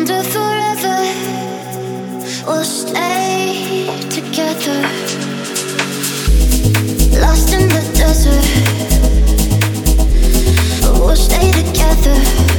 forever. We'll stay together. Lost in the desert. We'll stay together.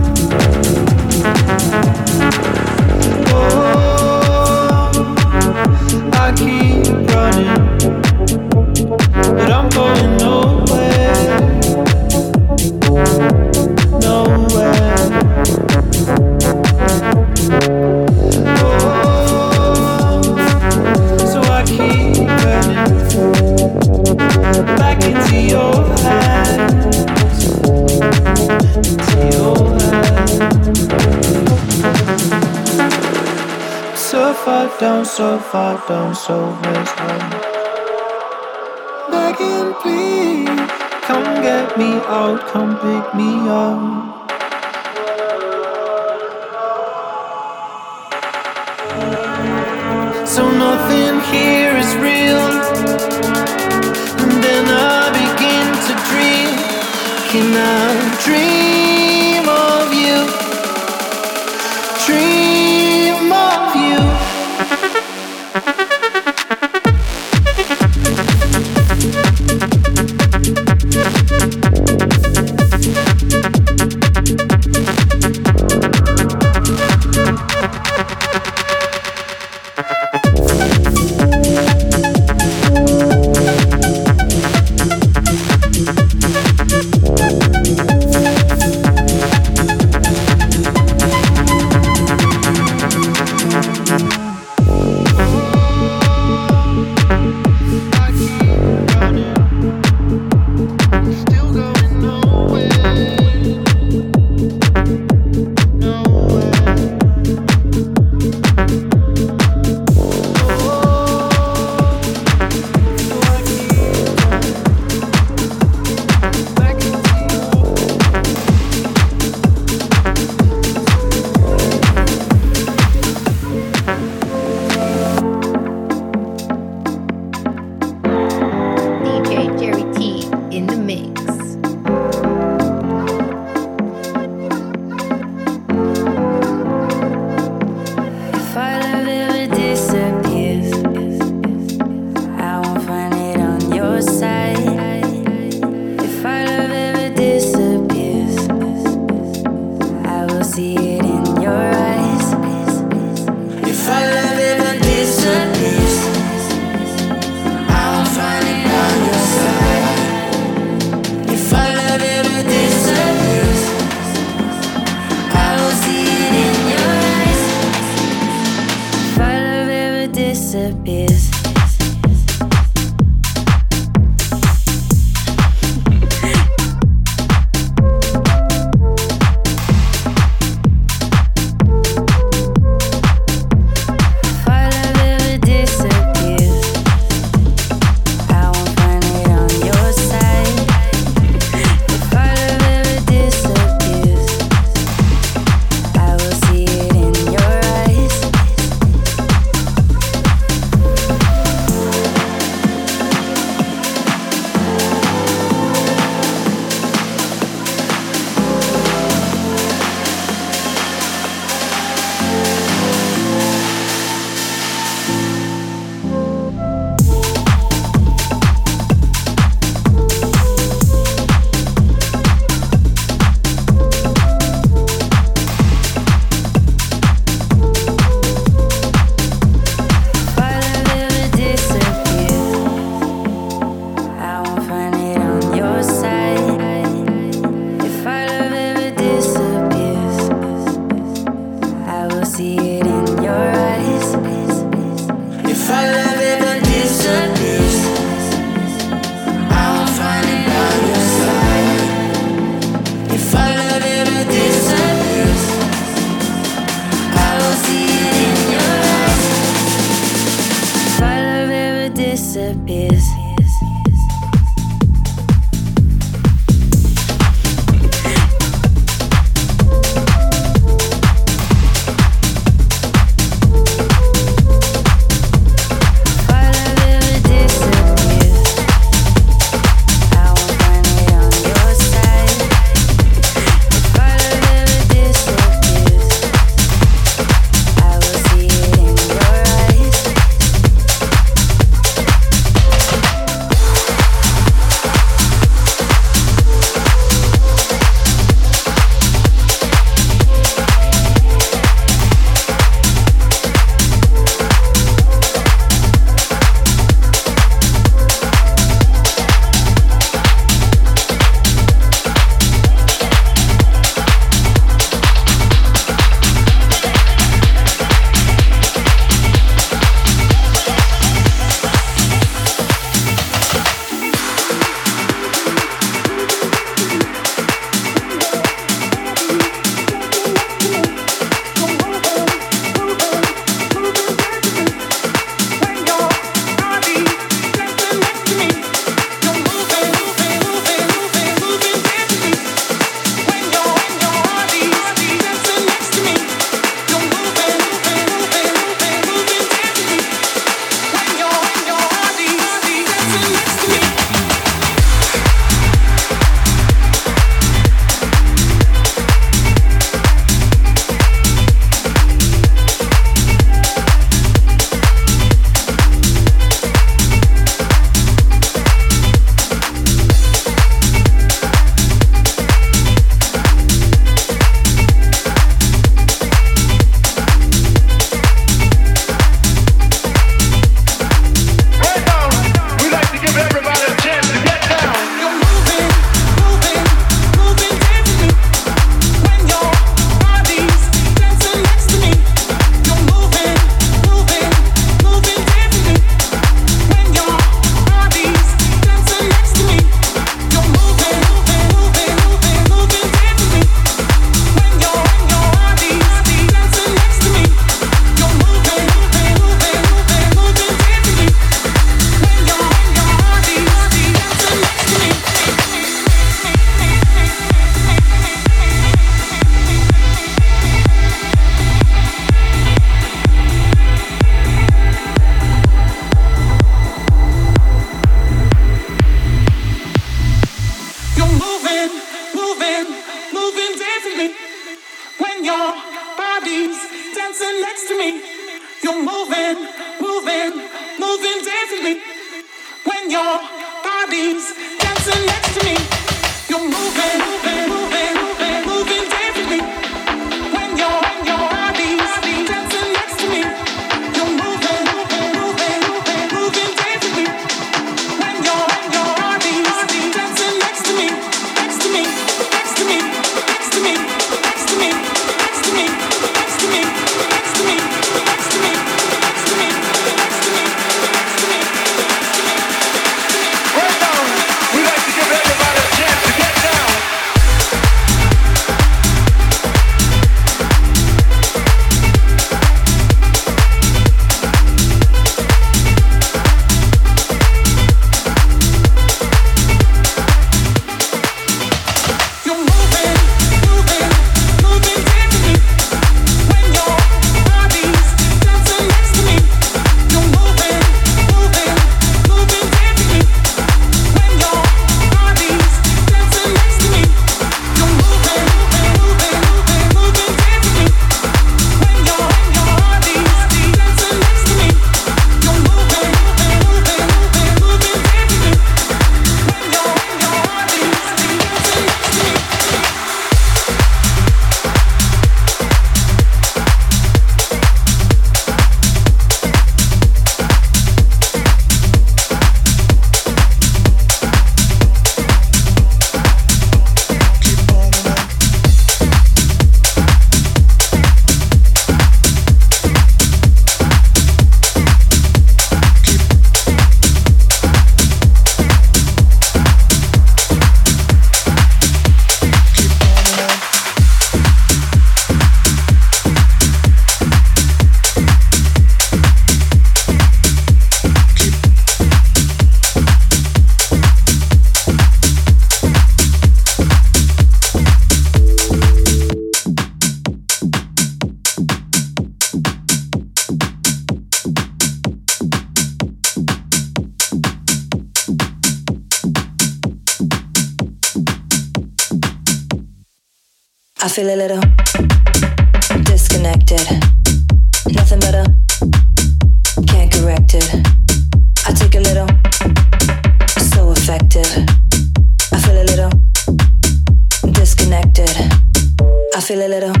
feel a little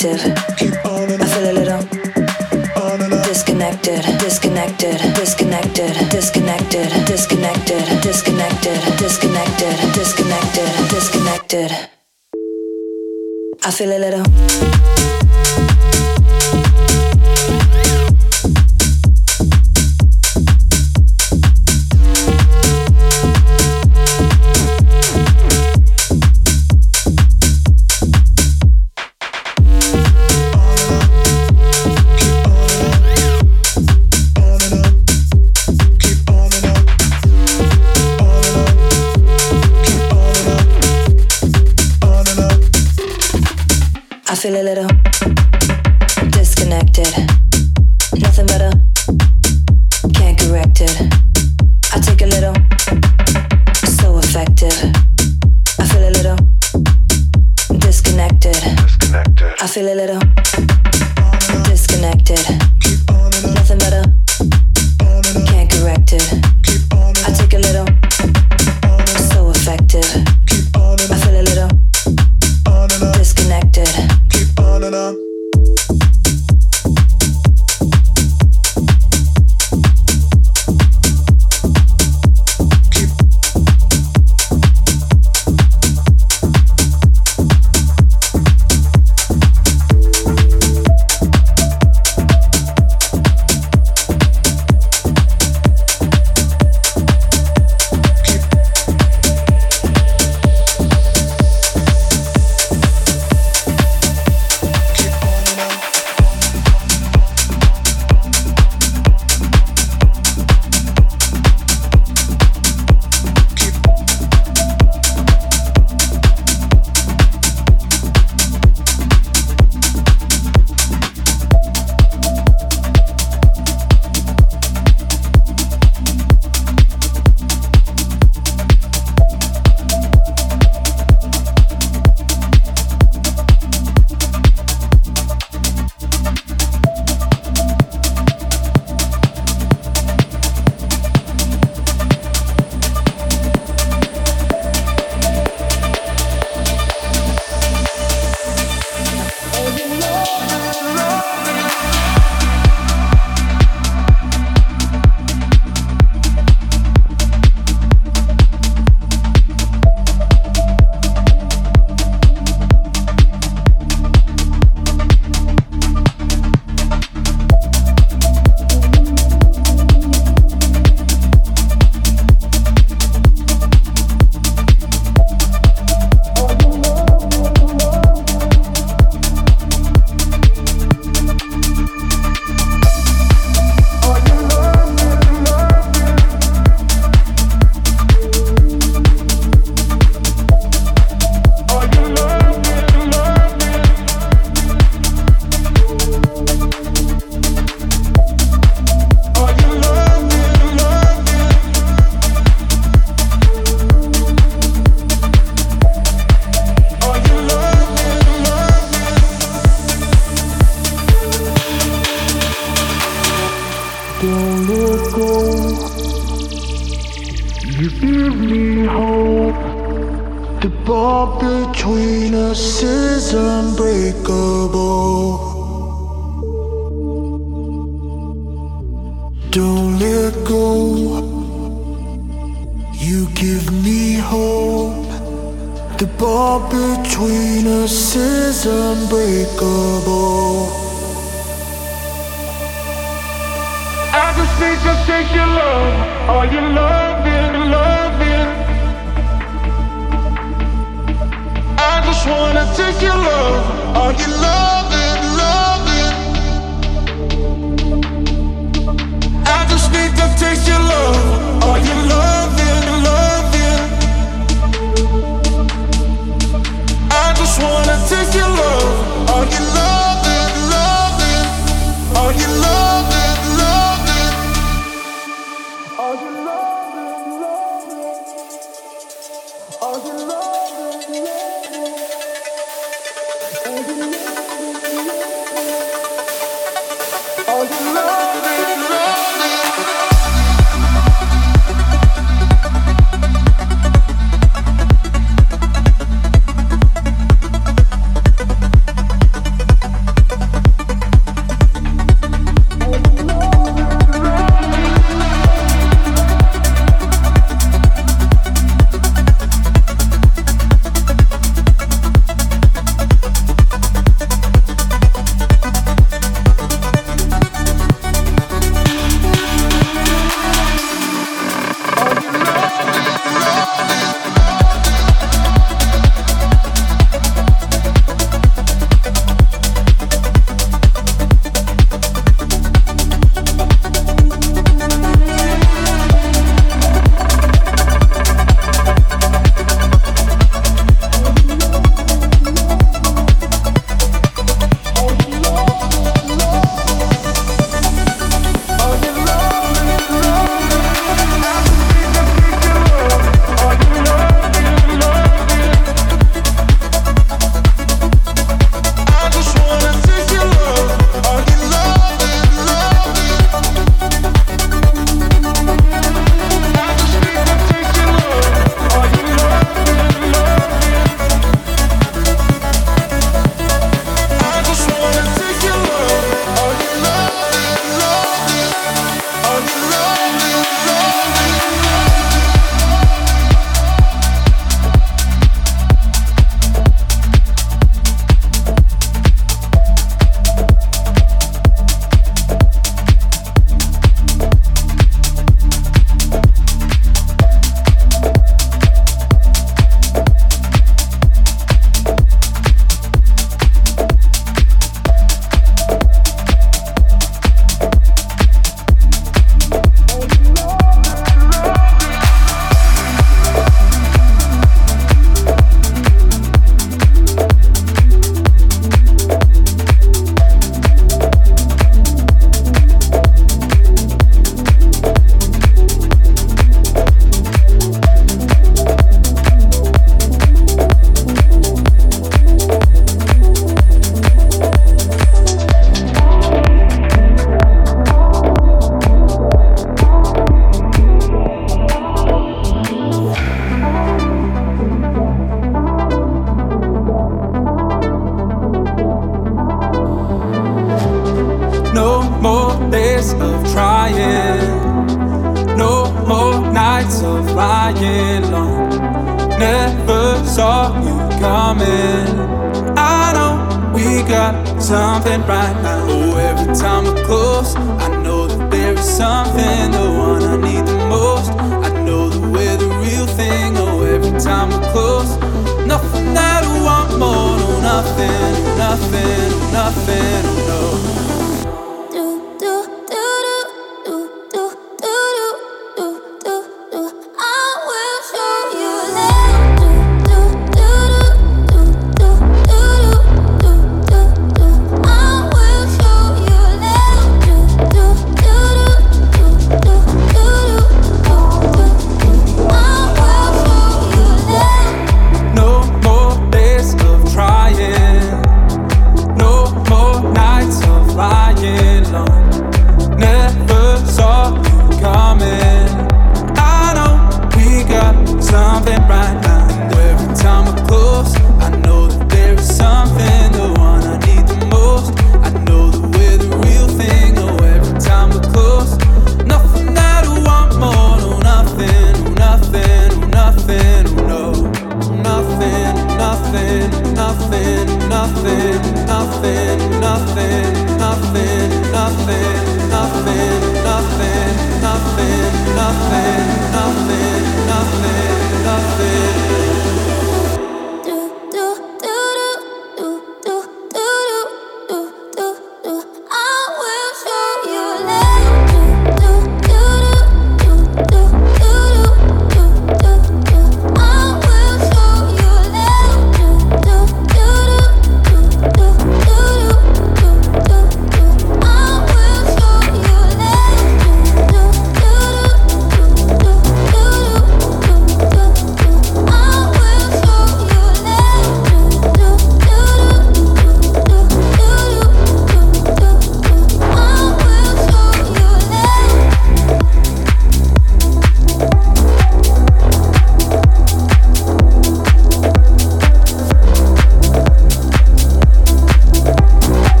disconnected. I feel a little disconnected, disconnected, disconnected, disconnected, disconnected, disconnected, disconnected, disconnected, disconnected. I feel a little.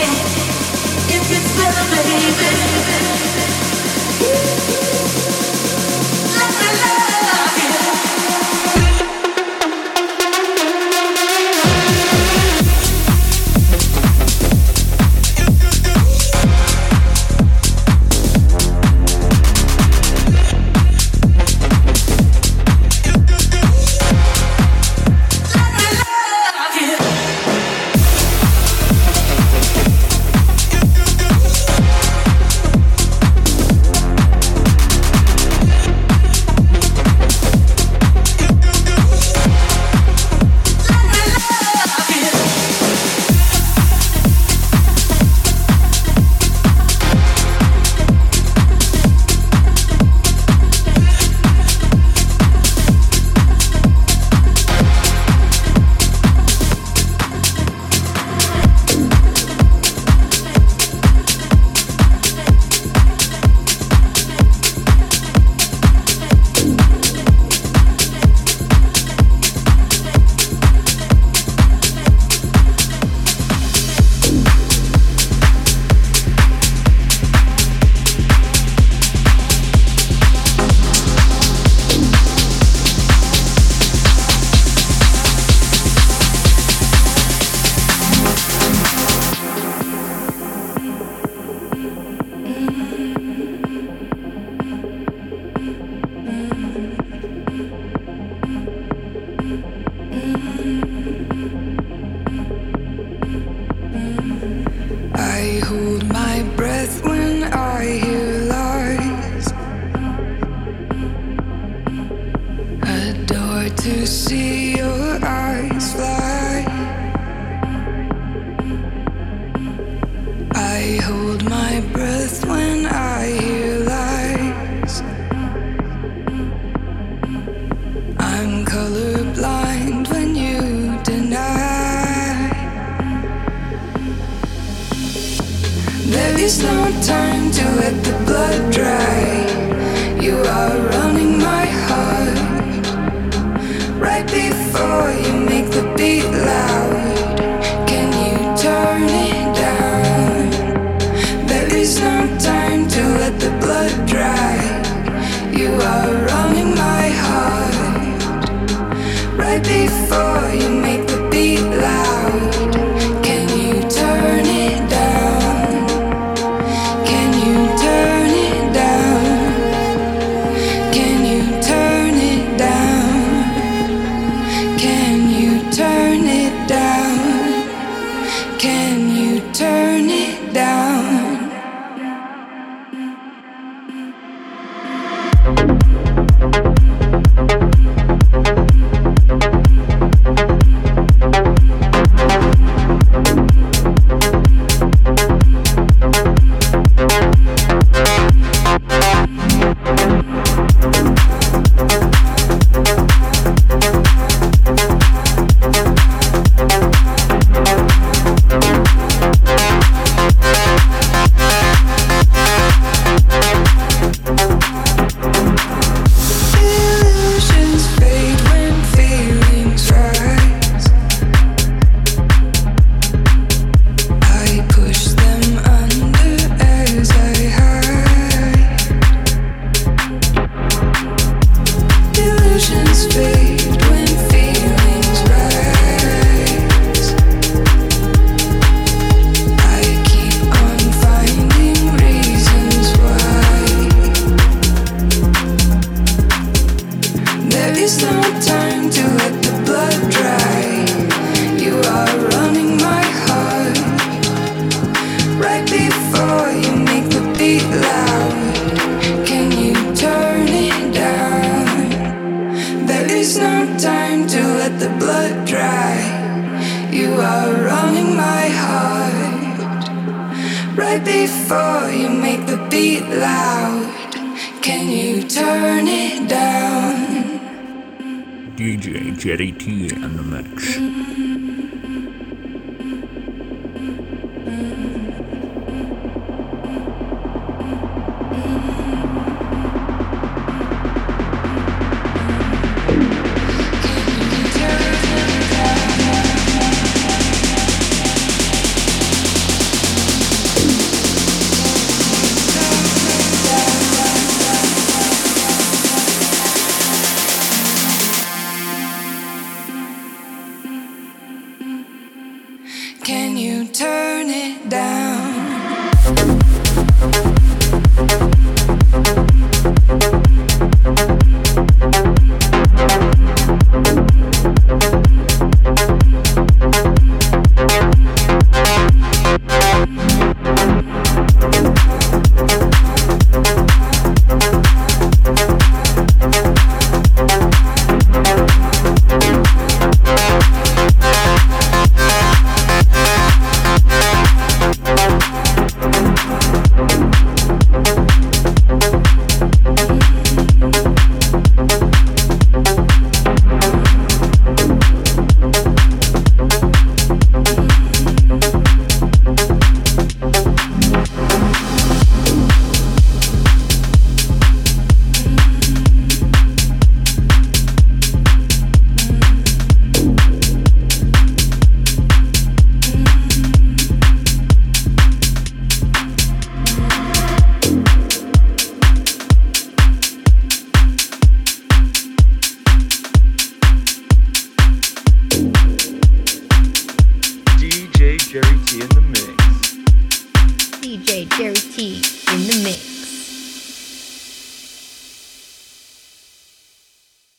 Can you turn it